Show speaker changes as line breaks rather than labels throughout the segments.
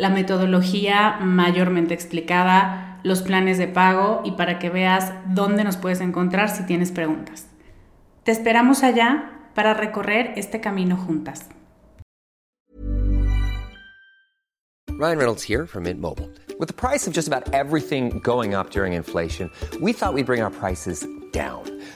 la metodología mayormente explicada, los planes de pago y para que veas dónde nos puedes encontrar si tienes preguntas. Te esperamos allá para recorrer este camino juntas.
Ryan Reynolds here from Mint Mobile. With the price of just about everything going up during inflation, we thought we'd bring our prices down.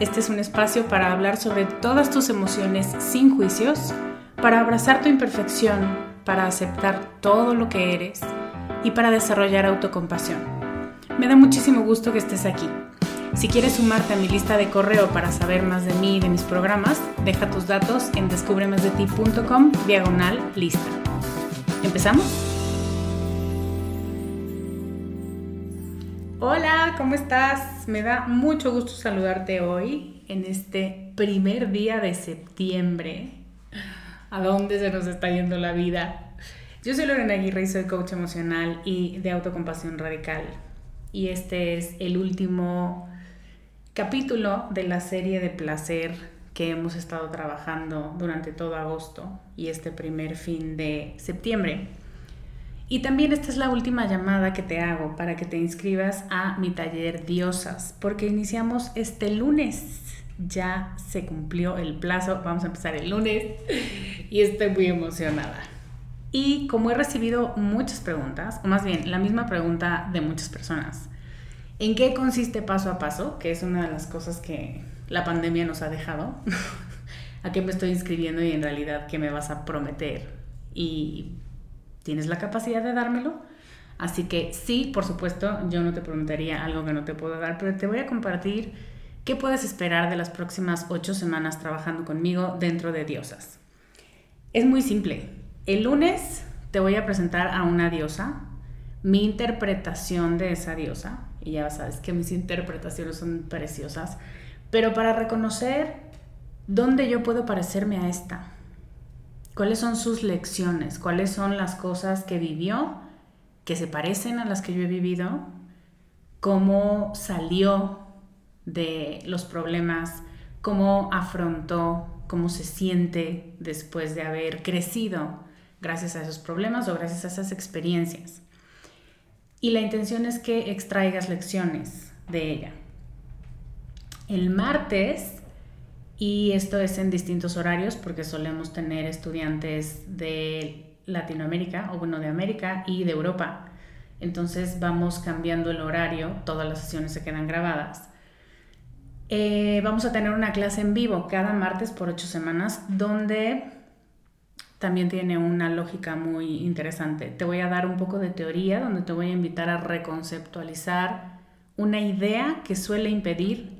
Este es un espacio para hablar sobre todas tus emociones sin juicios, para abrazar tu imperfección, para aceptar todo lo que eres y para desarrollar autocompasión. Me da muchísimo gusto que estés aquí. Si quieres sumarte a mi lista de correo para saber más de mí y de mis programas, deja tus datos en descubremasdeti.com diagonal lista. ¿Empezamos? Hola, ¿cómo estás? Me da mucho gusto saludarte hoy en este primer día de septiembre. ¿A dónde se nos está yendo la vida? Yo soy Lorena Aguirre y soy coach emocional y de autocompasión radical. Y este es el último capítulo de la serie de placer que hemos estado trabajando durante todo agosto y este primer fin de septiembre. Y también esta es la última llamada que te hago para que te inscribas a mi taller Diosas, porque iniciamos este lunes. Ya se cumplió el plazo, vamos a empezar el lunes y estoy muy emocionada. Y como he recibido muchas preguntas, o más bien la misma pregunta de muchas personas, ¿en qué consiste paso a paso? Que es una de las cosas que la pandemia nos ha dejado. ¿A qué me estoy inscribiendo y en realidad qué me vas a prometer? Y tienes la capacidad de dármelo. Así que sí, por supuesto, yo no te preguntaría algo que no te puedo dar, pero te voy a compartir qué puedes esperar de las próximas ocho semanas trabajando conmigo dentro de Diosas. Es muy simple. El lunes te voy a presentar a una diosa, mi interpretación de esa diosa, y ya sabes que mis interpretaciones son preciosas, pero para reconocer dónde yo puedo parecerme a esta cuáles son sus lecciones, cuáles son las cosas que vivió que se parecen a las que yo he vivido, cómo salió de los problemas, cómo afrontó, cómo se siente después de haber crecido gracias a esos problemas o gracias a esas experiencias. Y la intención es que extraigas lecciones de ella. El martes y esto es en distintos horarios porque solemos tener estudiantes de Latinoamérica, o bueno, de América y de Europa. Entonces vamos cambiando el horario, todas las sesiones se quedan grabadas. Eh, vamos a tener una clase en vivo cada martes por ocho semanas donde también tiene una lógica muy interesante. Te voy a dar un poco de teoría donde te voy a invitar a reconceptualizar una idea que suele impedir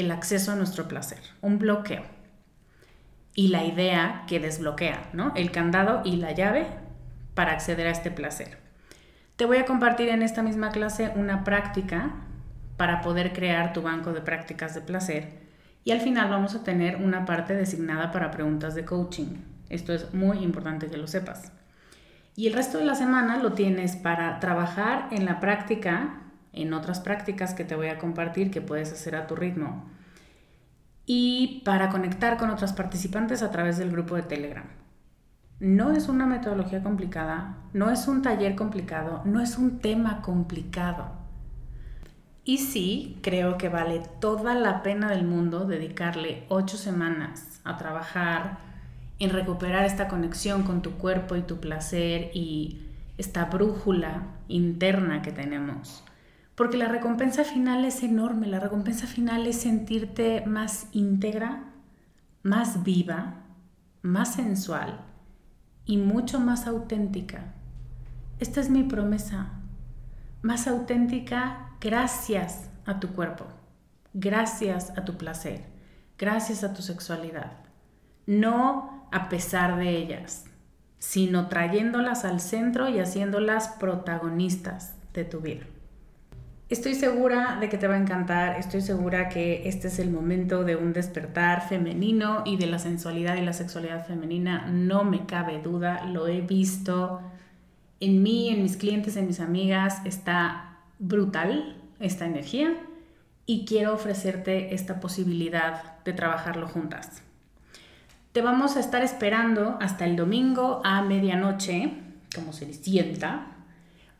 el acceso a nuestro placer, un bloqueo. Y la idea que desbloquea, ¿no? El candado y la llave para acceder a este placer. Te voy a compartir en esta misma clase una práctica para poder crear tu banco de prácticas de placer y al final vamos a tener una parte designada para preguntas de coaching. Esto es muy importante que lo sepas. Y el resto de la semana lo tienes para trabajar en la práctica, en otras prácticas que te voy a compartir que puedes hacer a tu ritmo. Y para conectar con otras participantes a través del grupo de Telegram. No es una metodología complicada, no es un taller complicado, no es un tema complicado. Y sí, creo que vale toda la pena del mundo dedicarle ocho semanas a trabajar en recuperar esta conexión con tu cuerpo y tu placer y esta brújula interna que tenemos. Porque la recompensa final es enorme, la recompensa final es sentirte más íntegra, más viva, más sensual y mucho más auténtica. Esta es mi promesa, más auténtica gracias a tu cuerpo, gracias a tu placer, gracias a tu sexualidad. No a pesar de ellas, sino trayéndolas al centro y haciéndolas protagonistas de tu vida. Estoy segura de que te va a encantar, estoy segura que este es el momento de un despertar femenino y de la sensualidad y la sexualidad femenina, no me cabe duda, lo he visto en mí, en mis clientes, en mis amigas, está brutal esta energía y quiero ofrecerte esta posibilidad de trabajarlo juntas. Te vamos a estar esperando hasta el domingo a medianoche, como se sienta,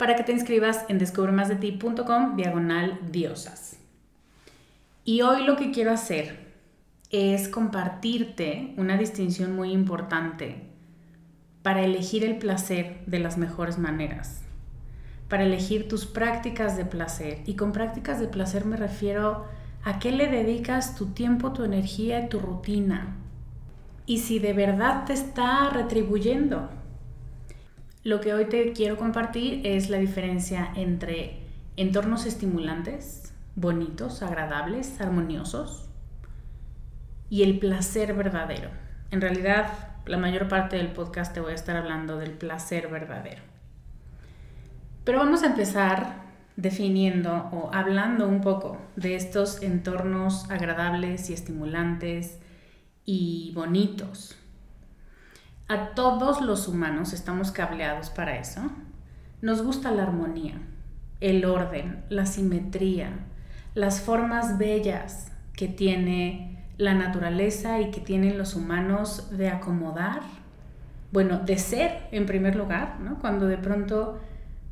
para que te inscribas en descubremasdeti.com diagonal diosas. Y hoy lo que quiero hacer es compartirte una distinción muy importante para elegir el placer de las mejores maneras, para elegir tus prácticas de placer. Y con prácticas de placer me refiero a qué le dedicas tu tiempo, tu energía y tu rutina y si de verdad te está retribuyendo. Lo que hoy te quiero compartir es la diferencia entre entornos estimulantes, bonitos, agradables, armoniosos, y el placer verdadero. En realidad, la mayor parte del podcast te voy a estar hablando del placer verdadero. Pero vamos a empezar definiendo o hablando un poco de estos entornos agradables y estimulantes, y bonitos. A todos los humanos estamos cableados para eso. Nos gusta la armonía, el orden, la simetría, las formas bellas que tiene la naturaleza y que tienen los humanos de acomodar, bueno, de ser en primer lugar, ¿no? Cuando de pronto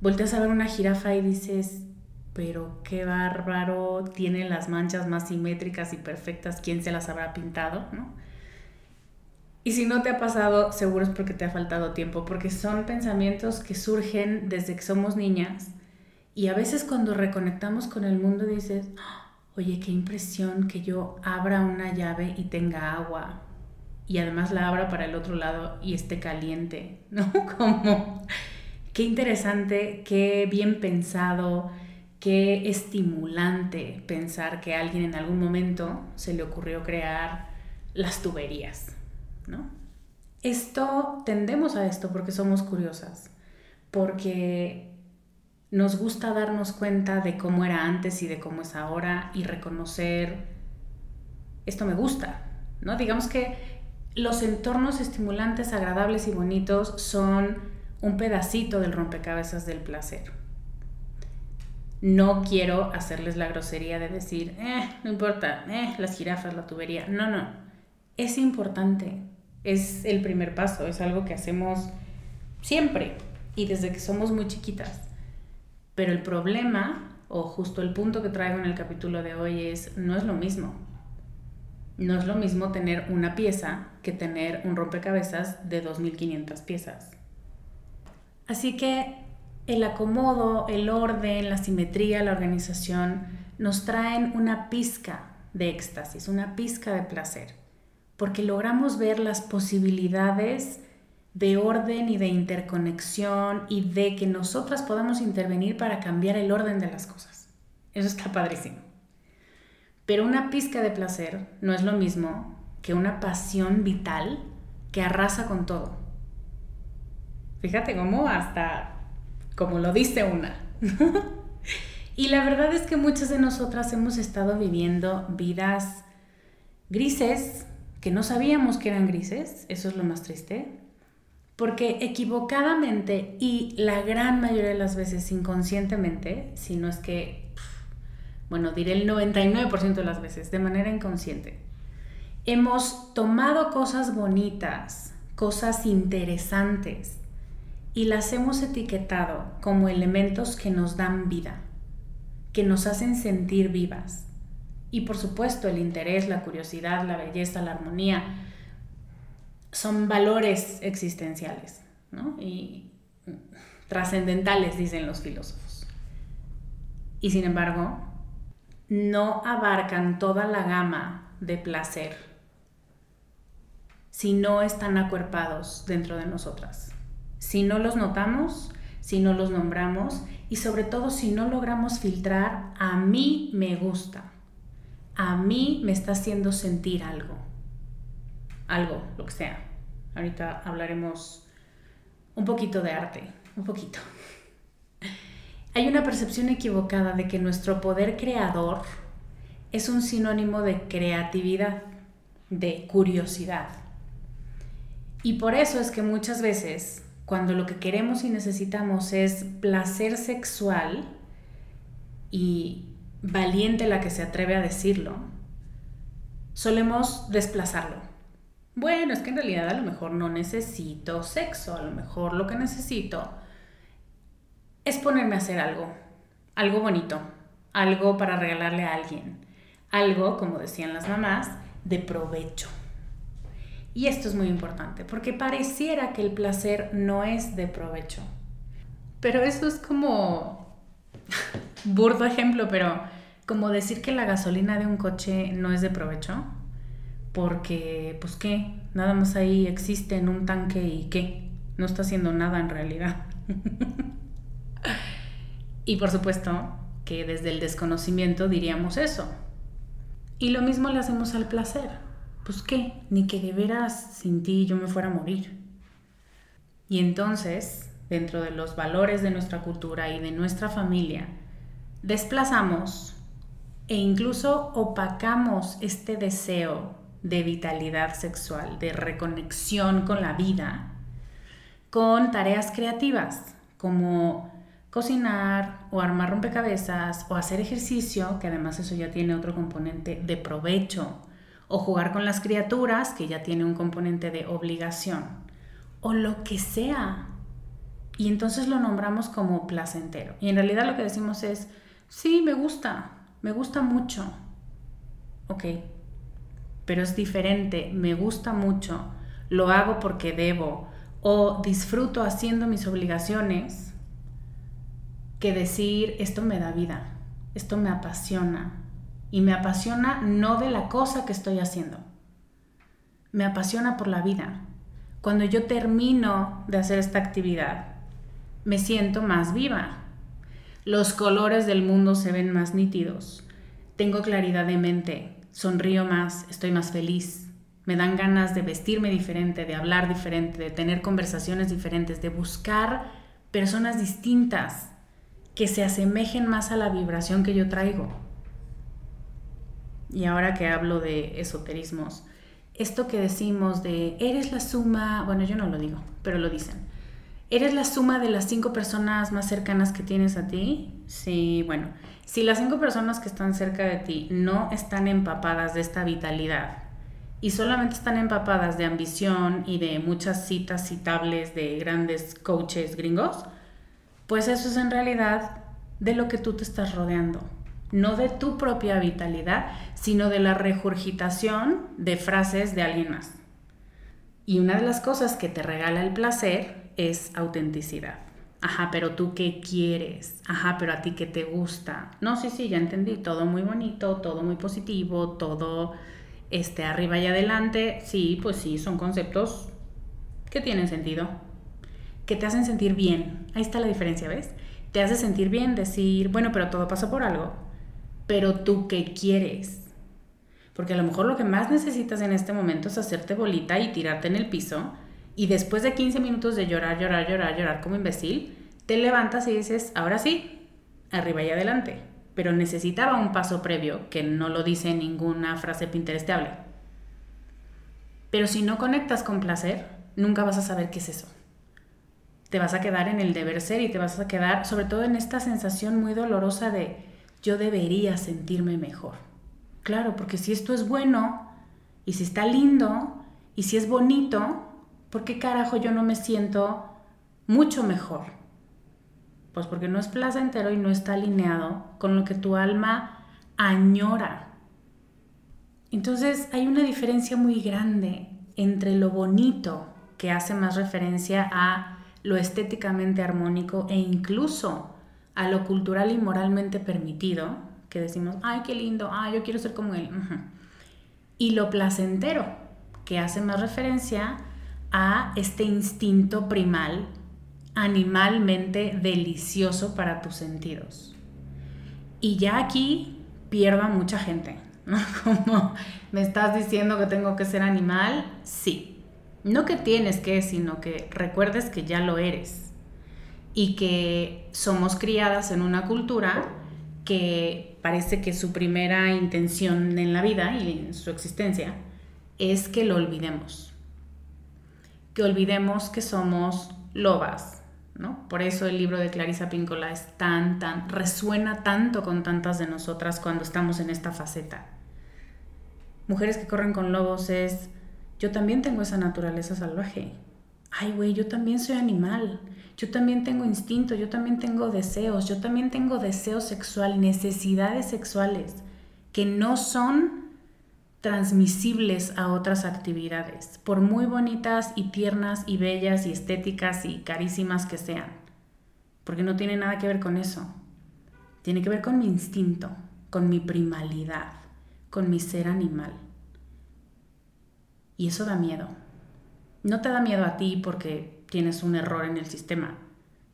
volteas a ver una jirafa y dices, pero qué bárbaro, tiene las manchas más simétricas y perfectas, ¿quién se las habrá pintado? ¿no? Y si no te ha pasado, seguro es porque te ha faltado tiempo, porque son pensamientos que surgen desde que somos niñas y a veces cuando reconectamos con el mundo dices, oye, qué impresión que yo abra una llave y tenga agua y además la abra para el otro lado y esté caliente, ¿no? Como, qué interesante, qué bien pensado, Qué estimulante pensar que a alguien en algún momento se le ocurrió crear las tuberías, ¿no? Esto, tendemos a esto porque somos curiosas, porque nos gusta darnos cuenta de cómo era antes y de cómo es ahora y reconocer, esto me gusta, ¿no? Digamos que los entornos estimulantes, agradables y bonitos son un pedacito del rompecabezas del placer. No quiero hacerles la grosería de decir, eh, no importa, eh, las jirafas, la tubería. No, no. Es importante. Es el primer paso. Es algo que hacemos siempre y desde que somos muy chiquitas. Pero el problema, o justo el punto que traigo en el capítulo de hoy es, no es lo mismo. No es lo mismo tener una pieza que tener un rompecabezas de 2.500 piezas. Así que el acomodo, el orden, la simetría, la organización nos traen una pizca de éxtasis, una pizca de placer, porque logramos ver las posibilidades de orden y de interconexión y de que nosotras podamos intervenir para cambiar el orden de las cosas. Eso está padrísimo. Pero una pizca de placer no es lo mismo que una pasión vital que arrasa con todo. Fíjate cómo hasta, como lo dice una. y la verdad es que muchas de nosotras hemos estado viviendo vidas grises, no sabíamos que eran grises, eso es lo más triste, porque equivocadamente y la gran mayoría de las veces inconscientemente, si no es que, bueno, diré el 99% de las veces, de manera inconsciente, hemos tomado cosas bonitas, cosas interesantes, y las hemos etiquetado como elementos que nos dan vida, que nos hacen sentir vivas. Y por supuesto el interés, la curiosidad, la belleza, la armonía, son valores existenciales y trascendentales, dicen los filósofos. Y sin embargo, no abarcan toda la gama de placer si no están acuerpados dentro de nosotras. Si no los notamos, si no los nombramos y sobre todo si no logramos filtrar, a mí me gusta, a mí me está haciendo sentir algo algo, lo que sea. Ahorita hablaremos un poquito de arte, un poquito. Hay una percepción equivocada de que nuestro poder creador es un sinónimo de creatividad, de curiosidad. Y por eso es que muchas veces, cuando lo que queremos y necesitamos es placer sexual, y valiente la que se atreve a decirlo, solemos desplazarlo bueno, es que en realidad a lo mejor no necesito sexo, a lo mejor lo que necesito es ponerme a hacer algo, algo bonito, algo para regalarle a alguien, algo, como decían las mamás, de provecho. Y esto es muy importante, porque pareciera que el placer no es de provecho. Pero eso es como burdo ejemplo, pero como decir que la gasolina de un coche no es de provecho porque, pues qué, nada más ahí existe en un tanque y qué, no está haciendo nada en realidad. y por supuesto que desde el desconocimiento diríamos eso. Y lo mismo le hacemos al placer. Pues qué, ni que de veras sin ti yo me fuera a morir. Y entonces, dentro de los valores de nuestra cultura y de nuestra familia, desplazamos e incluso opacamos este deseo de vitalidad sexual, de reconexión con la vida, con tareas creativas como cocinar o armar rompecabezas o hacer ejercicio, que además eso ya tiene otro componente de provecho, o jugar con las criaturas, que ya tiene un componente de obligación, o lo que sea. Y entonces lo nombramos como placentero. Y en realidad lo que decimos es, sí, me gusta, me gusta mucho. Ok, pero es diferente, me gusta mucho, lo hago porque debo o disfruto haciendo mis obligaciones que decir esto me da vida, esto me apasiona y me apasiona no de la cosa que estoy haciendo, me apasiona por la vida. Cuando yo termino de hacer esta actividad, me siento más viva. Los colores del mundo se ven más nítidos. Tengo claridad de mente sonrío más, estoy más feliz, me dan ganas de vestirme diferente, de hablar diferente, de tener conversaciones diferentes, de buscar personas distintas que se asemejen más a la vibración que yo traigo. Y ahora que hablo de esoterismos, esto que decimos de eres la suma, bueno, yo no lo digo, pero lo dicen. ¿Eres la suma de las cinco personas más cercanas que tienes a ti? Sí, bueno, si las cinco personas que están cerca de ti no están empapadas de esta vitalidad y solamente están empapadas de ambición y de muchas citas citables de grandes coaches gringos, pues eso es en realidad de lo que tú te estás rodeando. No de tu propia vitalidad, sino de la regurgitación de frases de alguien más. Y una de las cosas que te regala el placer es autenticidad. Ajá, pero tú qué quieres. Ajá, pero a ti qué te gusta. No, sí, sí, ya entendí. Todo muy bonito, todo muy positivo, todo este, arriba y adelante. Sí, pues sí, son conceptos que tienen sentido. Que te hacen sentir bien. Ahí está la diferencia, ¿ves? Te hace sentir bien decir, bueno, pero todo pasa por algo. Pero tú qué quieres. Porque a lo mejor lo que más necesitas en este momento es hacerte bolita y tirarte en el piso y después de 15 minutos de llorar, llorar, llorar, llorar como imbécil, te levantas y dices, ahora sí, arriba y adelante. Pero necesitaba un paso previo que no lo dice ninguna frase pinterestable. Pero si no conectas con placer, nunca vas a saber qué es eso. Te vas a quedar en el deber ser y te vas a quedar sobre todo en esta sensación muy dolorosa de yo debería sentirme mejor. Claro, porque si esto es bueno y si está lindo y si es bonito, ¿por qué carajo yo no me siento mucho mejor? Pues porque no es placentero y no está alineado con lo que tu alma añora. Entonces hay una diferencia muy grande entre lo bonito, que hace más referencia a lo estéticamente armónico e incluso a lo cultural y moralmente permitido, que decimos, ay, qué lindo, ay, yo quiero ser como él. Y lo placentero, que hace más referencia a este instinto primal, animalmente delicioso para tus sentidos. Y ya aquí pierda mucha gente, ¿no? Como me estás diciendo que tengo que ser animal, sí. No que tienes que, sino que recuerdes que ya lo eres. Y que somos criadas en una cultura que parece que su primera intención en la vida y en su existencia es que lo olvidemos que olvidemos que somos lobas, ¿no? Por eso el libro de Clarisa Píncola es tan, tan, resuena tanto con tantas de nosotras cuando estamos en esta faceta. Mujeres que corren con lobos es, yo también tengo esa naturaleza salvaje. Ay, güey, yo también soy animal. Yo también tengo instinto, yo también tengo deseos, yo también tengo deseo sexual, necesidades sexuales que no son transmisibles a otras actividades, por muy bonitas y tiernas y bellas y estéticas y carísimas que sean, porque no tiene nada que ver con eso. Tiene que ver con mi instinto, con mi primalidad, con mi ser animal. Y eso da miedo. No te da miedo a ti porque tienes un error en el sistema.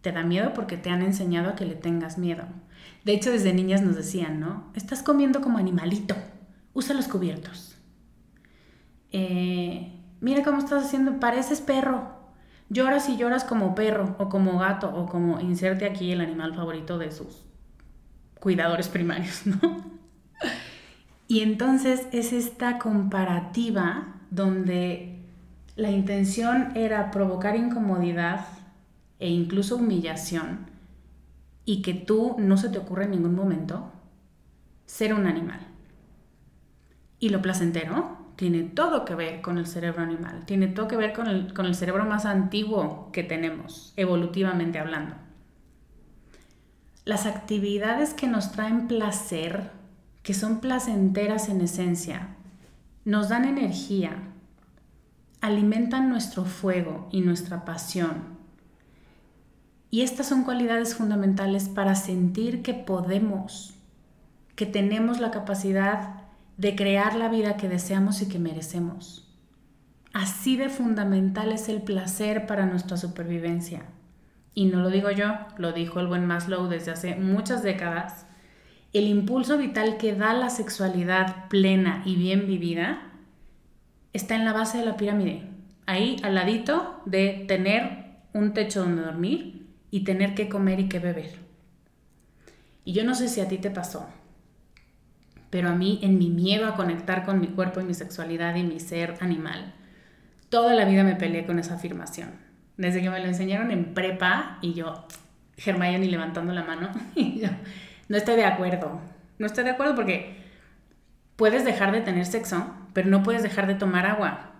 Te da miedo porque te han enseñado a que le tengas miedo. De hecho, desde niñas nos decían, ¿no? Estás comiendo como animalito usa los cubiertos. Eh, mira cómo estás haciendo, pareces perro. Lloras y lloras como perro o como gato o como inserte aquí el animal favorito de sus cuidadores primarios, ¿no? Y entonces es esta comparativa donde la intención era provocar incomodidad e incluso humillación y que tú no se te ocurre en ningún momento ser un animal. Y lo placentero tiene todo que ver con el cerebro animal, tiene todo que ver con el, cerebro más antiguo que tenemos, evolutivamente hablando. Las actividades que nos traen placer, que son placenteras en esencia, nos dan energía, alimentan nuestro fuego y nuestra pasión. Y estas son cualidades fundamentales para sentir que podemos, que tenemos la capacidad de crear la vida que deseamos y que merecemos. Así de fundamental es el placer para nuestra supervivencia. Y no lo digo yo, lo dijo el buen Maslow desde hace muchas décadas. El impulso vital que da la sexualidad plena y bien vivida está en la base de la pirámide. Ahí al ladito de tener un techo donde dormir y tener que comer y que beber. Y yo no sé si a ti te pasó, pero a mí en mi miedo a conectar con mi cuerpo y mi sexualidad y mi ser animal, toda la vida me peleé con esa afirmación. Desde que me lo enseñaron en prepa y yo, Hermione levantando la mano, y yo, no estoy de acuerdo. No estoy de acuerdo porque puedes dejar de tener sexo, pero no puedes dejar de tomar agua.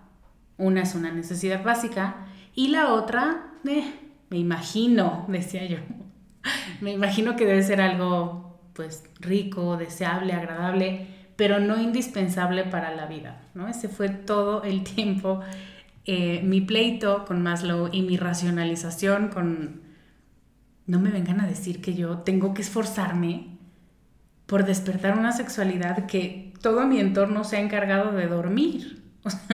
Una es una necesidad básica y la otra, eh, me imagino, decía yo, me imagino que debe ser algo pues rico, deseable, agradable, pero no indispensable para la vida, ¿no? Ese fue todo el tiempo eh, mi pleito con Maslow y mi racionalización con... No me vengan a decir que yo tengo que esforzarme por despertar una sexualidad que todo mi entorno se ha encargado de dormir.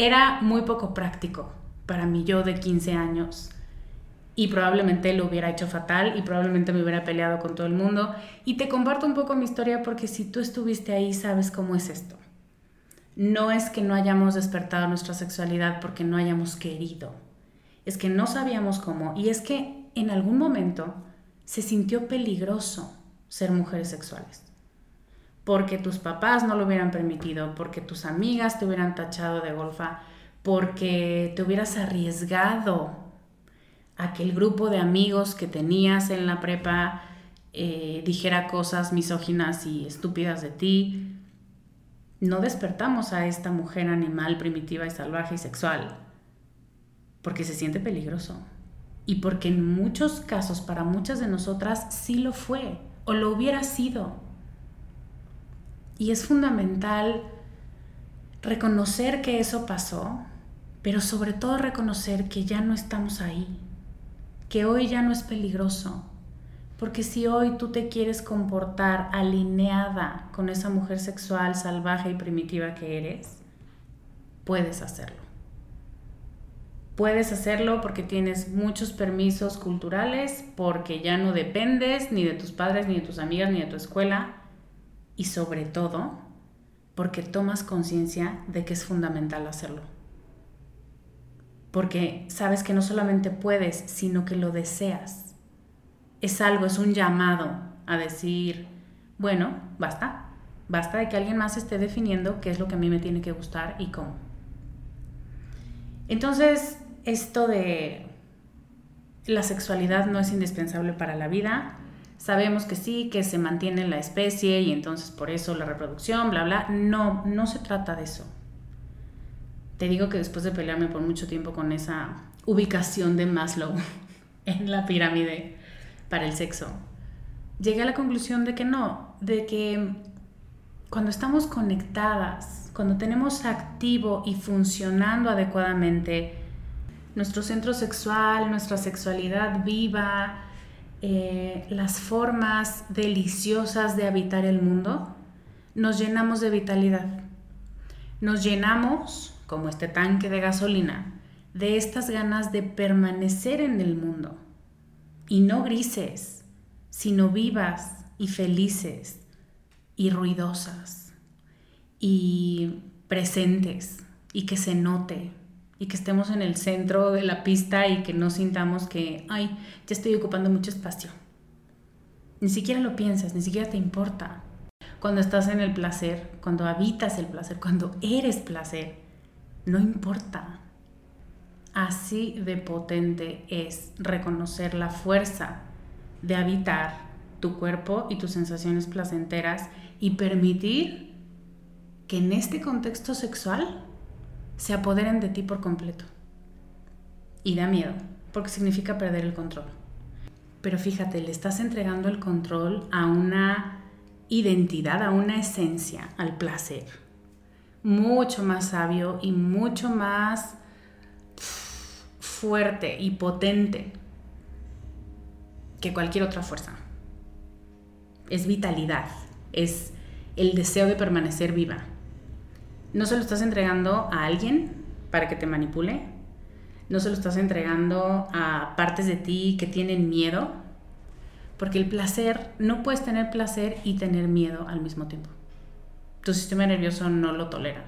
Era muy poco práctico para mí yo de 15 años y probablemente lo hubiera hecho fatal y probablemente me hubiera peleado con todo el mundo. Y te comparto un poco mi historia porque si tú estuviste ahí sabes cómo es esto. No es que no hayamos despertado nuestra sexualidad porque no hayamos querido. Es que no sabíamos cómo y es que en algún momento se sintió peligroso ser mujeres sexuales. Porque tus papás no lo hubieran permitido, porque tus amigas te hubieran tachado de golfa, porque te hubieras arriesgado a que el grupo de amigos que tenías en la prepa eh, dijera cosas misóginas y estúpidas de ti. No despertamos a esta mujer animal primitiva y salvaje y sexual porque se siente peligroso y porque en muchos casos para muchas de nosotras sí lo fue o lo hubiera sido. Y es fundamental reconocer que eso pasó, pero sobre todo reconocer que ya no estamos ahí, que hoy ya no es peligroso. Porque si hoy tú te quieres comportar alineada con esa mujer sexual, salvaje y primitiva que eres, puedes hacerlo. Puedes hacerlo porque tienes muchos permisos culturales, porque ya no dependes ni de tus padres, ni de tus amigas, ni de tu escuela, y sobre todo porque tomas conciencia de que es fundamental hacerlo porque sabes que no solamente puedes, sino que lo deseas. Es algo, es un llamado a decir, bueno, basta, basta de que alguien más esté definiendo qué es lo que a mí me tiene que gustar y cómo. Entonces, esto de la sexualidad no es indispensable para la vida. Sabemos que sí, que se mantiene la especie y entonces por eso la reproducción, bla, bla. No, no se trata de eso. Te digo que después de pelearme por mucho tiempo con esa ubicación de Maslow en la pirámide para el sexo, llegué a la conclusión de que no, de que cuando estamos conectadas, cuando tenemos activo y funcionando adecuadamente nuestro centro sexual, nuestra sexualidad viva, eh, las formas deliciosas de habitar el mundo, nos llenamos de vitalidad. Nos llenamos como este tanque de gasolina, de estas ganas de permanecer en el mundo. Y no grises, sino vivas y felices y ruidosas y presentes y que se note y que estemos en el centro de la pista y que no sintamos que, ay, ya estoy ocupando mucho espacio. Ni siquiera lo piensas, ni siquiera te importa. Cuando estás en el placer, cuando habitas el placer, cuando eres placer, no importa. Así de potente es reconocer la fuerza de habitar tu cuerpo y tus sensaciones placenteras y permitir que en este contexto sexual se apoderen de ti por completo. Y da miedo, porque significa perder el control. Pero fíjate, le estás entregando el control a una identidad, a una esencia, al placer mucho más sabio y mucho más fuerte y potente que cualquier otra fuerza. Es vitalidad, es el deseo de permanecer viva. No se lo estás entregando a alguien para que te manipule, no se lo estás entregando a partes de ti que tienen miedo, porque el placer, no puedes tener placer y tener miedo al mismo tiempo. Tu sistema nervioso no lo tolera.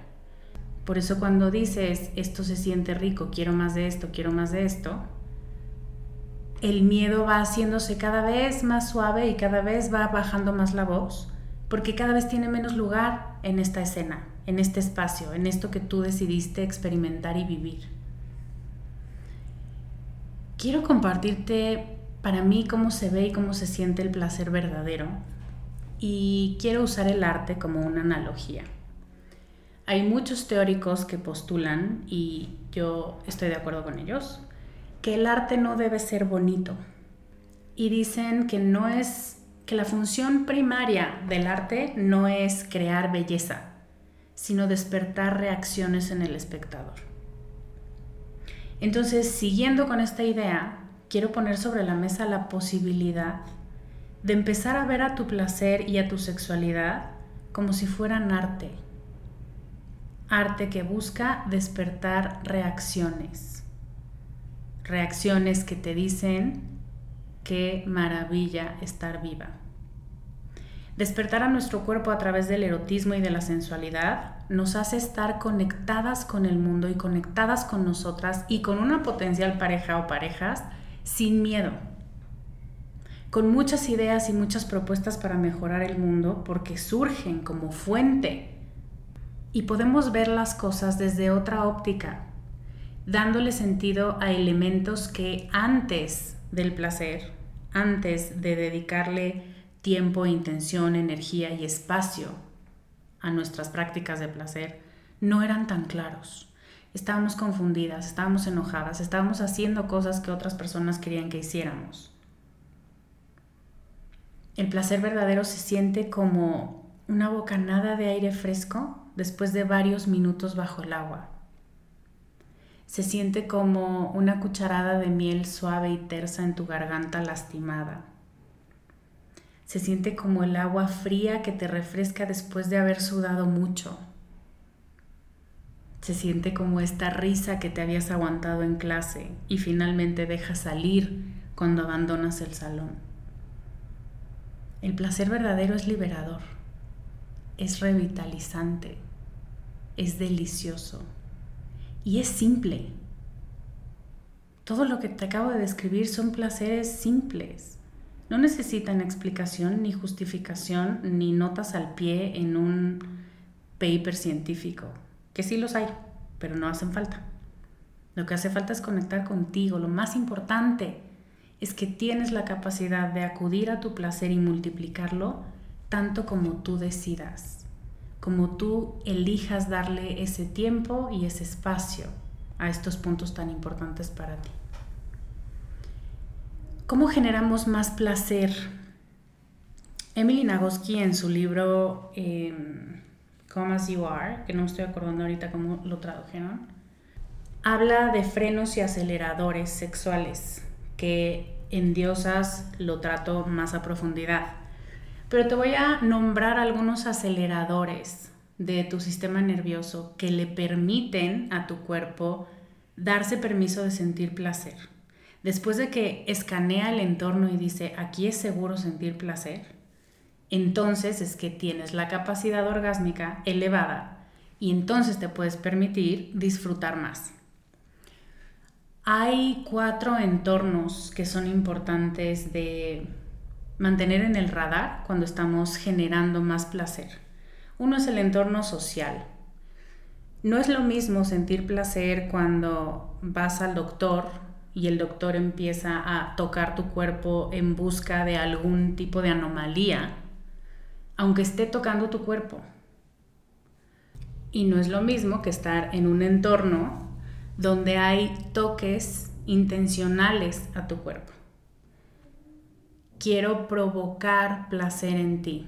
Por eso cuando dices, esto se siente rico, quiero más de esto, quiero más de esto, el miedo va haciéndose cada vez más suave y cada vez va bajando más la voz, porque cada vez tiene menos lugar en esta escena, en este espacio, en esto que tú decidiste experimentar y vivir. Quiero compartirte para mí cómo se ve y cómo se siente el placer verdadero y quiero usar el arte como una analogía. Hay muchos teóricos que postulan, y yo estoy de acuerdo con ellos, que el arte no debe ser bonito. Y dicen que no es que la función primaria del arte no es crear belleza, sino despertar reacciones en el espectador. Entonces, siguiendo con esta idea, quiero poner sobre la mesa la posibilidad de empezar a ver a tu placer y a tu sexualidad como si fueran arte. Arte que busca despertar reacciones. Reacciones que te dicen qué maravilla estar viva. Despertar a nuestro cuerpo a través del erotismo y de la sensualidad nos hace estar conectadas con el mundo y conectadas con nosotras y con una potencial pareja o parejas sin miedo. Con muchas ideas y muchas propuestas para mejorar el mundo porque surgen como fuente. Y podemos ver las cosas desde otra óptica, dándole sentido a elementos que antes del placer, antes de dedicarle tiempo, intención, energía y espacio a nuestras prácticas de placer, no eran tan claros. Estábamos confundidas, estábamos enojadas, estábamos haciendo cosas que otras personas querían que hiciéramos. El placer verdadero se siente como una bocanada de aire fresco después de varios minutos bajo el agua. Se siente como una cucharada de miel suave y tersa en tu garganta lastimada. Se siente como el agua fría que te refresca después de haber sudado mucho. Se siente como esta risa que te habías aguantado en clase y finalmente dejas salir cuando abandonas el salón. El placer verdadero es liberador, es revitalizante, es delicioso y es simple. Todo lo que te acabo de describir son placeres simples. No necesitan explicación ni justificación ni notas al pie en un paper científico, que sí los hay, pero no hacen falta. Lo que hace falta es conectar contigo, lo más importante, es que tienes la capacidad de acudir a tu placer y multiplicarlo tanto como tú decidas, como tú elijas darle ese tiempo y ese espacio a estos puntos tan importantes para ti. ¿Cómo generamos más placer? Emily Nagoski en su libro eh, Come As You Are, que no estoy acordando ahorita cómo lo tradujeron, habla de frenos y aceleradores sexuales que en Diosas lo trato más a profundidad. Pero te voy a nombrar algunos aceleradores de tu sistema nervioso que le permiten a tu cuerpo darse permiso de sentir placer. Después de que escanea el entorno y dice, aquí es seguro sentir placer, entonces es que tienes la capacidad orgásmica elevada y entonces te puedes permitir disfrutar más. Hay cuatro entornos que son importantes de mantener en el radar cuando estamos generando más placer. Uno es el entorno social. No es lo mismo sentir placer cuando vas al doctor y el doctor empieza a tocar tu cuerpo en busca de algún tipo de anomalía, aunque esté tocando tu cuerpo. Y no es lo mismo que estar en un entorno donde hay toques intencionales a tu cuerpo. Quiero provocar placer en ti.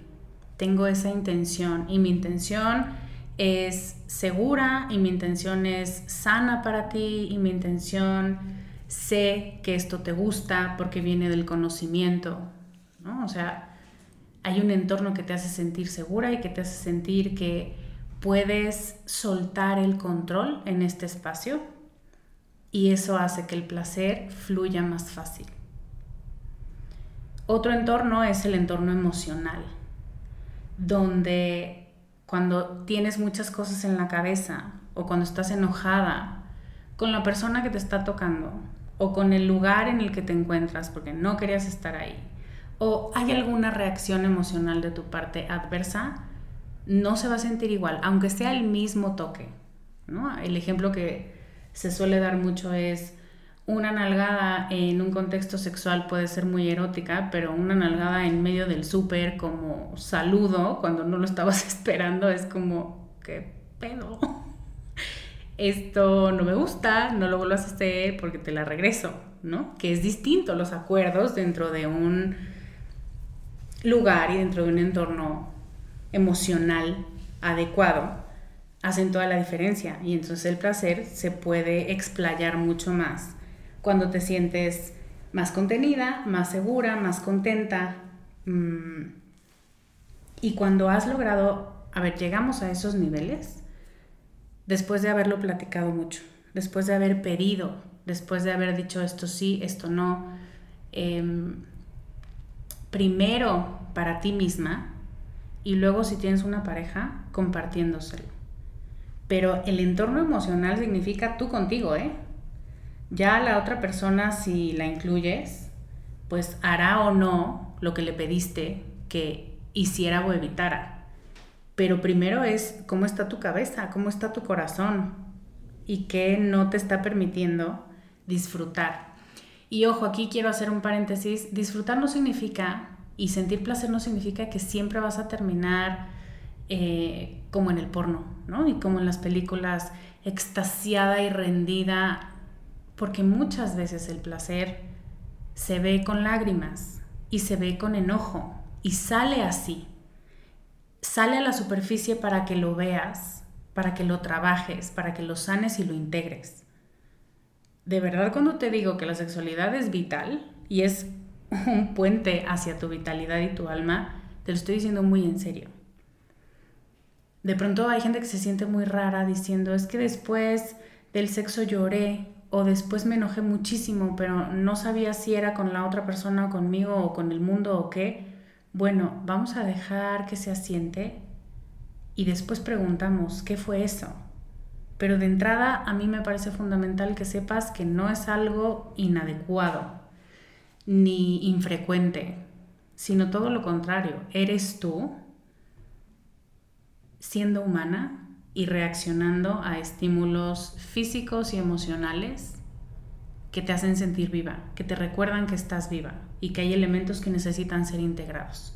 Tengo esa intención y mi intención es segura y mi intención es sana para ti y mi intención sé que esto te gusta porque viene del conocimiento, ¿no? O sea, hay un entorno que te hace sentir segura y que te hace sentir que puedes soltar el control en este espacio y eso hace que el placer fluya más fácil. Otro entorno es el entorno emocional, donde cuando tienes muchas cosas en la cabeza o cuando estás enojada con la persona que te está tocando o con el lugar en el que te encuentras porque no querías estar ahí o hay alguna reacción emocional de tu parte adversa, no se va a sentir igual, aunque sea el mismo toque. ¿no? El ejemplo que se suele dar mucho es una nalgada en un contexto sexual puede ser muy erótica, pero una nalgada en medio del súper como saludo, cuando no lo estabas esperando, es como, ¿qué pedo? Esto no me gusta, no lo vuelvas a hacer porque te la regreso, ¿no? Que es distinto los acuerdos dentro de un lugar y dentro de un entorno emocional adecuado hacen toda la diferencia y entonces el placer se puede explayar mucho más cuando te sientes más contenida, más segura, más contenta. Mm, y cuando has logrado, a ver, llegamos a esos niveles después de haberlo platicado mucho, después de haber pedido, después de haber dicho esto sí, esto no. Em, primero para ti misma y luego si tienes una pareja, compartiéndoselo. Pero el entorno emocional significa tú contigo, ¿eh? Ya la otra persona, si la incluyes, pues hará o no lo que le pediste que hiciera o evitara. Pero primero es cómo está tu cabeza, cómo está tu corazón y qué no te está permitiendo disfrutar. Y ojo, aquí quiero hacer un paréntesis, disfrutar no significa y sentir placer no significa que siempre vas a terminar eh, como en el porno, ¿no? Y como en las películas, extasiada y rendida porque muchas veces el placer se ve con lágrimas y se ve con enojo y sale así. Sale a la superficie para que lo veas, para que lo trabajes, para que lo sanes y lo integres. De verdad cuando te digo que la sexualidad es vital y es un puente hacia tu vitalidad y tu alma, te lo estoy diciendo muy en serio. De pronto hay gente que se siente muy rara diciendo, es que después del sexo lloré o después me enojé muchísimo, pero no sabía si era con la otra persona o conmigo o con el mundo o qué, bueno, vamos a dejar que se asiente y después preguntamos, ¿qué fue eso? Pero de entrada a mí me parece fundamental que sepas que no es algo inadecuado ni infrecuente, sino todo lo contrario, eres tú siendo humana y reaccionando a estímulos físicos y emocionales que te hacen sentir viva, que te recuerdan que estás viva y que hay elementos que necesitan ser integrados.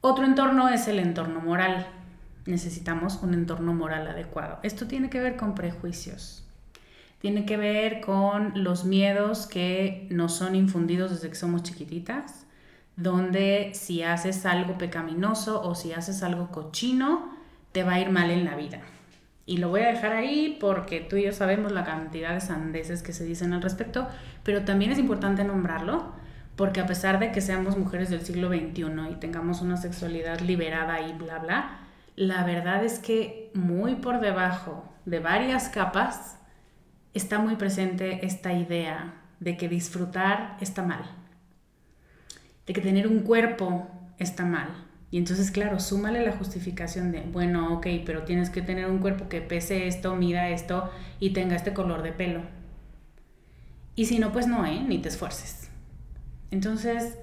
Otro entorno es el entorno moral. Necesitamos un entorno moral adecuado. Esto tiene que ver con prejuicios. Tiene que ver con los miedos que nos son infundidos desde que somos chiquititas, donde si haces algo pecaminoso o si haces algo cochino, te va a ir mal en la vida. Y lo voy a dejar ahí porque tú y yo sabemos la cantidad de sandeces que se dicen al respecto, pero también es importante nombrarlo porque a pesar de que seamos mujeres del siglo XXI y tengamos una sexualidad liberada y bla, bla, la verdad es que muy por debajo de varias capas está muy presente esta idea de que disfrutar está mal, de que tener un cuerpo está mal, y entonces, claro, súmale la justificación de, bueno, ok, pero tienes que tener un cuerpo que pese esto, mida esto y tenga este color de pelo. Y si no, pues no, ¿eh? Ni te esfuerces. Entonces,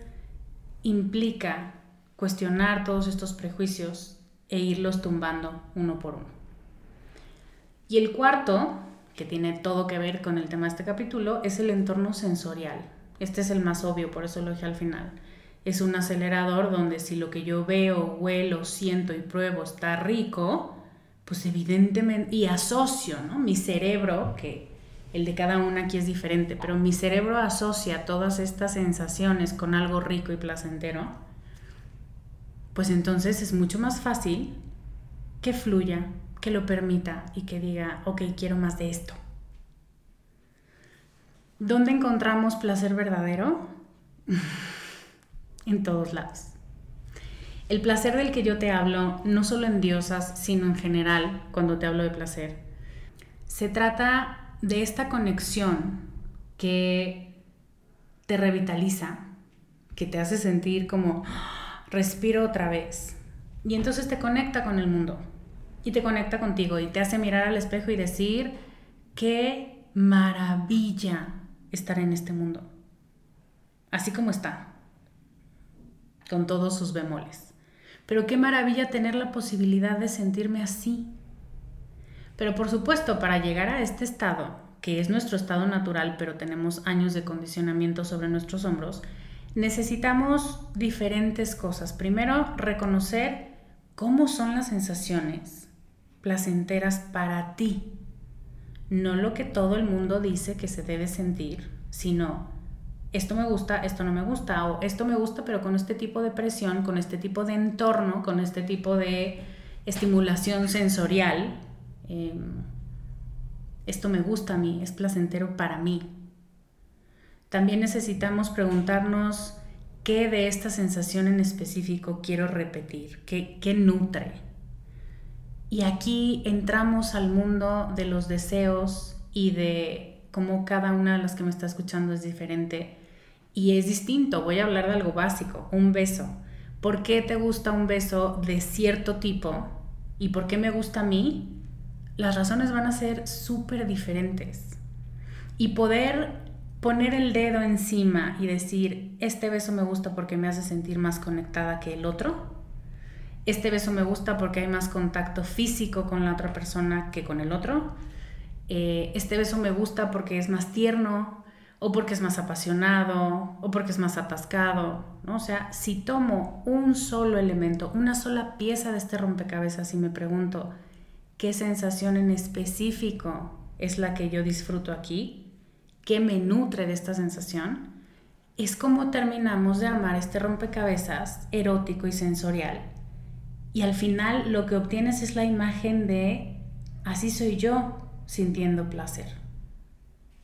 implica cuestionar todos estos prejuicios e irlos tumbando uno por uno. Y el cuarto, que tiene todo que ver con el tema de este capítulo, es el entorno sensorial. Este es el más obvio, por eso lo dije al final es un acelerador donde si lo que yo veo, huelo, siento y pruebo está rico, pues evidentemente, y asocio, ¿no? Mi cerebro, que el de cada una aquí es diferente, pero mi cerebro asocia todas estas sensaciones con algo rico y placentero, pues entonces es mucho más fácil que fluya, que lo permita y que diga, ok, quiero más de esto. ¿Dónde encontramos placer verdadero? en todos lados. El placer del que yo te hablo, no solo en diosas, sino en general, cuando te hablo de placer, se trata de esta conexión que te revitaliza, que te hace sentir como ¡ah! respiro otra vez. Y entonces te conecta con el mundo y te conecta contigo y te hace mirar al espejo y decir, qué maravilla estar en este mundo, así como está con todos sus bemoles. Pero qué maravilla tener la posibilidad de sentirme así. Pero por supuesto, para llegar a este estado, que es nuestro estado natural, pero tenemos años de condicionamiento sobre nuestros hombros, necesitamos diferentes cosas. Primero, reconocer cómo son las sensaciones placenteras para ti. No lo que todo el mundo dice que se debe sentir, sino esto me gusta, esto no me gusta, o esto me gusta, pero con este tipo de presión, con este tipo de entorno, con este tipo de estimulación sensorial. Em, esto me gusta a mí, es placentero para mí. También necesitamos preguntarnos qué de esta sensación en específico quiero repetir, qué, qué nutre. Y aquí entramos al mundo de los deseos y de cómo cada una de las que me está escuchando es diferente y es distinto. Voy a hablar de algo básico, un beso. ¿Por qué te gusta un beso de cierto tipo y por qué me gusta a mí? Las razones van a ser súper diferentes. Y poder poner el dedo encima y decir, este beso me gusta porque me hace sentir más conectada que el otro. Este beso me gusta porque hay más contacto físico con la otra persona que con el otro. Eh, este beso me gusta porque es más tierno, o porque es más apasionado, o porque es más atascado, ¿no? O sea, si tomo un solo elemento, una sola pieza de este rompecabezas y me pregunto, ¿qué sensación en específico es la que yo disfruto aquí? ¿Qué me nutre de esta sensación? Es como terminamos de armar este rompecabezas erótico y sensorial. Y al final lo que obtienes es la imagen de, así soy yo sintiendo placer.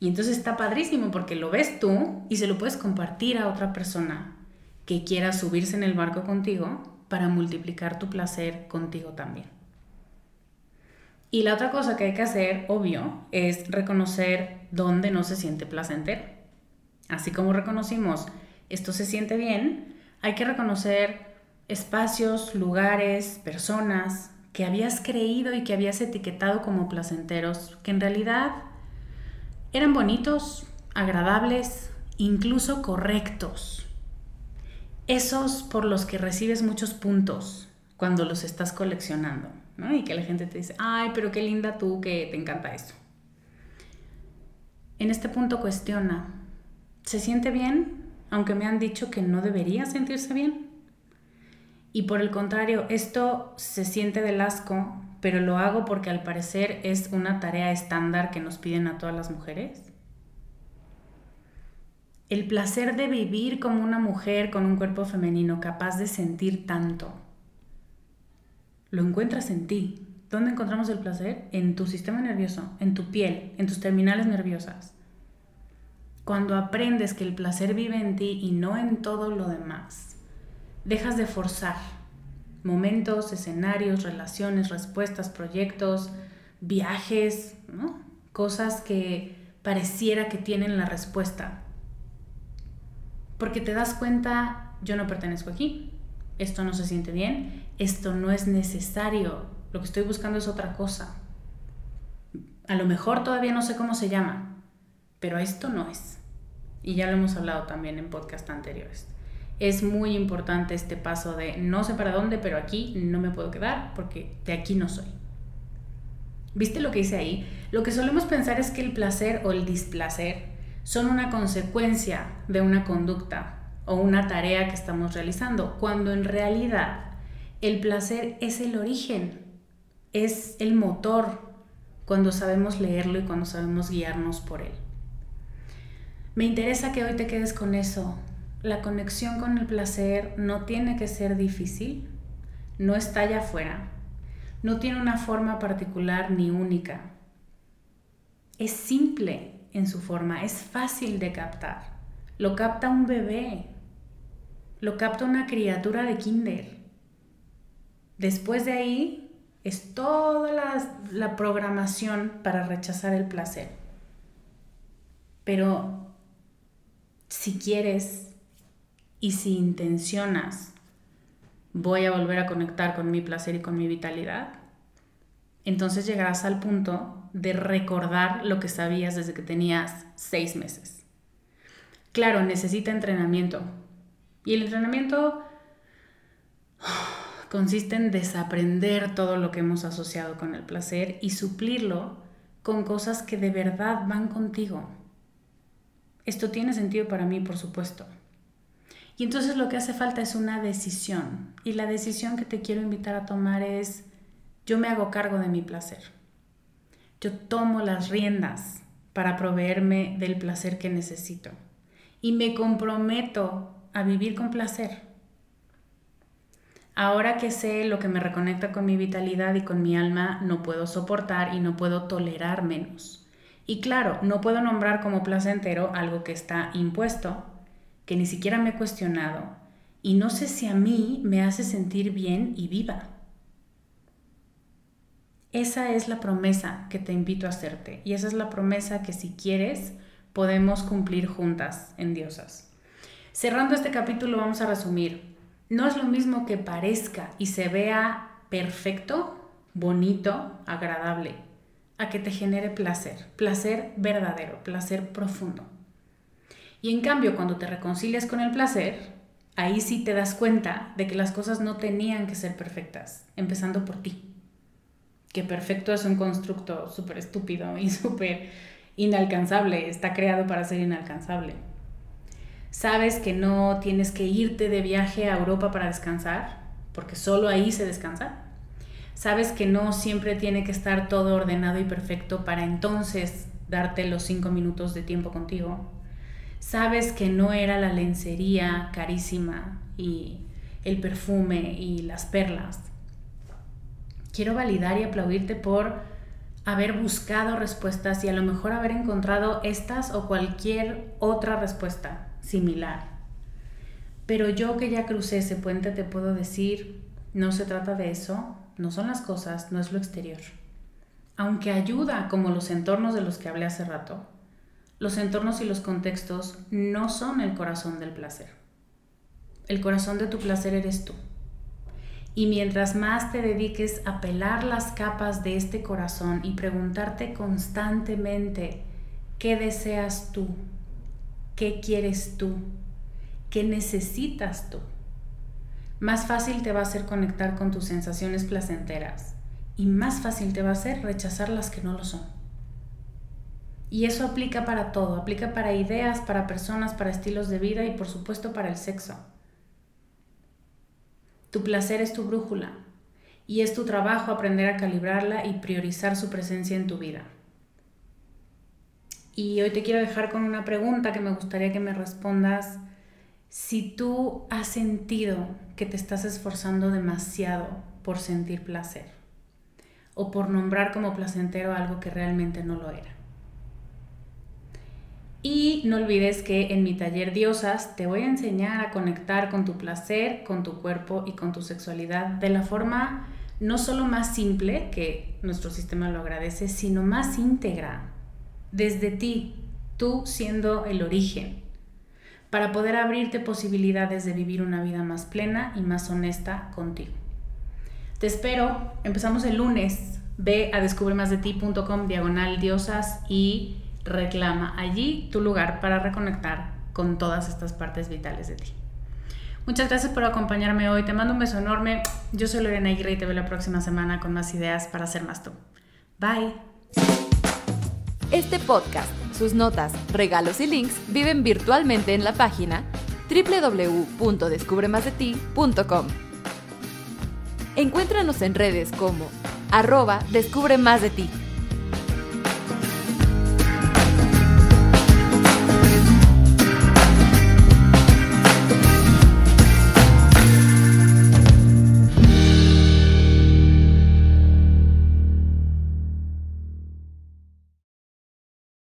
Y entonces está padrísimo porque lo ves tú y se lo puedes compartir a otra persona que quiera subirse en el barco contigo para multiplicar tu placer contigo también. Y la otra cosa que hay que hacer, obvio, es reconocer dónde no se siente placentero. Así como reconocimos esto se siente bien, hay que reconocer espacios, lugares, personas que habías creído y que habías etiquetado como placenteros, que en realidad eran bonitos, agradables, incluso correctos. Esos por los que recibes muchos puntos cuando los estás coleccionando, ¿no? Y que la gente te dice, ay, pero qué linda tú que te encanta eso. En este punto cuestiona, ¿se siente bien? Aunque me han dicho que no debería sentirse bien. Y por el contrario, esto se siente del asco pero lo hago porque al parecer es una tarea estándar que nos piden a todas las mujeres. El placer de vivir como una mujer con un cuerpo femenino capaz de sentir tanto, lo encuentras en ti. ¿Dónde encontramos el placer? En tu sistema nervioso, en tu piel, en tus terminales nerviosas. Cuando aprendes que el placer vive en ti y no en todo lo demás, dejas de forzar momentos, escenarios, relaciones, respuestas, proyectos, viajes, cosas que pareciera que tienen la respuesta. Porque te das cuenta, yo no pertenezco aquí, esto no se siente bien, esto no es necesario, lo que estoy buscando es otra cosa. A lo mejor todavía no sé cómo se llama, pero esto no es. Y ya lo hemos hablado también en podcast anteriores es muy importante este paso de no sé para dónde, pero aquí no me puedo quedar porque de aquí no soy. ¿Viste lo que hice ahí? Lo que solemos pensar es que el placer o el displacer son una consecuencia de una conducta o una tarea que estamos realizando, cuando en realidad el placer es el origen, es el motor cuando sabemos leerlo y cuando sabemos guiarnos por él. Me interesa que hoy te quedes con eso, la conexión con el placer no tiene que ser difícil, no está allá afuera, no tiene una forma particular ni única. Es simple en su forma, es fácil de captar. Lo capta un bebé, lo capta una criatura de kinder. Después de ahí es toda la, la programación para rechazar el placer. Pero si quieres y si intencionas, voy a volver a conectar con mi placer y con mi vitalidad, entonces llegarás al punto de recordar lo que sabías desde que tenías seis meses. Claro, necesita entrenamiento. Y el entrenamiento consiste en desaprender todo lo que hemos asociado con el placer y suplirlo con cosas que de verdad van contigo. Esto tiene sentido para mí, por supuesto. Y entonces lo que hace falta es una decisión. Y la decisión que te quiero invitar a tomar es, yo me hago cargo de mi placer. Yo tomo las riendas para proveerme del placer que necesito. Y me comprometo a vivir con placer. Ahora que sé lo que me reconecta con mi vitalidad y con mi alma, no puedo soportar y no puedo tolerar menos. Y claro, no puedo nombrar como placentero algo que está impuesto, que ni siquiera me he cuestionado, y no sé si a mí me hace sentir bien y viva. Esa es la promesa que te invito a hacerte, y esa es la promesa que si quieres podemos cumplir juntas en Diosas. Cerrando este capítulo vamos a resumir. No es lo mismo que parezca y se vea perfecto, bonito, agradable, a que te genere placer, placer verdadero, placer profundo. Y en cambio, cuando te reconcilias con el placer, ahí sí te das cuenta de que las cosas no tenían que ser perfectas, empezando por ti. Que perfecto es un constructo súper estúpido y súper inalcanzable, está creado para ser inalcanzable. Sabes que no tienes que irte de viaje a Europa para descansar, porque solo ahí se descansa. Sabes que no siempre tiene que estar todo ordenado y perfecto para entonces darte los cinco minutos de tiempo contigo. Sabes que no era la lencería carísima y el perfume y las perlas. Quiero validar y aplaudirte por haber buscado respuestas y a lo mejor haber encontrado estas o cualquier otra respuesta similar. Pero yo que ya crucé ese puente te puedo decir, no se trata de eso, no son las cosas, no es lo exterior. Aunque ayuda como los entornos de los que hablé hace rato, los entornos y los contextos no son el corazón del placer. El corazón de tu placer eres tú. Y mientras más te dediques a pelar las capas de este corazón y preguntarte constantemente qué deseas tú, qué quieres tú, qué necesitas tú, más fácil te va a ser conectar con tus sensaciones placenteras y más fácil te va a ser rechazar las que no lo son. Y eso aplica para todo, aplica para ideas, para personas, para estilos de vida y por supuesto para el sexo. Tu placer es tu brújula y es tu trabajo aprender a calibrarla y priorizar su presencia en tu vida. Y hoy te quiero dejar con una pregunta que me gustaría que me respondas. Si tú has sentido que te estás esforzando demasiado por sentir placer o por nombrar como placentero algo que realmente no lo era. Y no olvides que en mi taller Diosas te voy a enseñar a conectar con tu placer, con tu cuerpo y con tu sexualidad de la forma no solo más simple, que nuestro sistema lo agradece, sino más íntegra, desde ti, tú siendo el origen, para poder abrirte posibilidades de vivir una vida más plena y más honesta contigo. Te espero, empezamos el lunes, ve a descubremasdeti.com diagonal diosas y reclama allí tu lugar para reconectar con todas estas partes vitales de ti. Muchas gracias por acompañarme hoy. Te mando un beso enorme. Yo soy Lorena Aguirre y te veo la próxima semana con más ideas para ser más tú. Bye.
Este podcast, sus notas, regalos y links viven virtualmente en la página www.descubremasdeti.com. Encuéntranos en redes como arroba descubre más de ti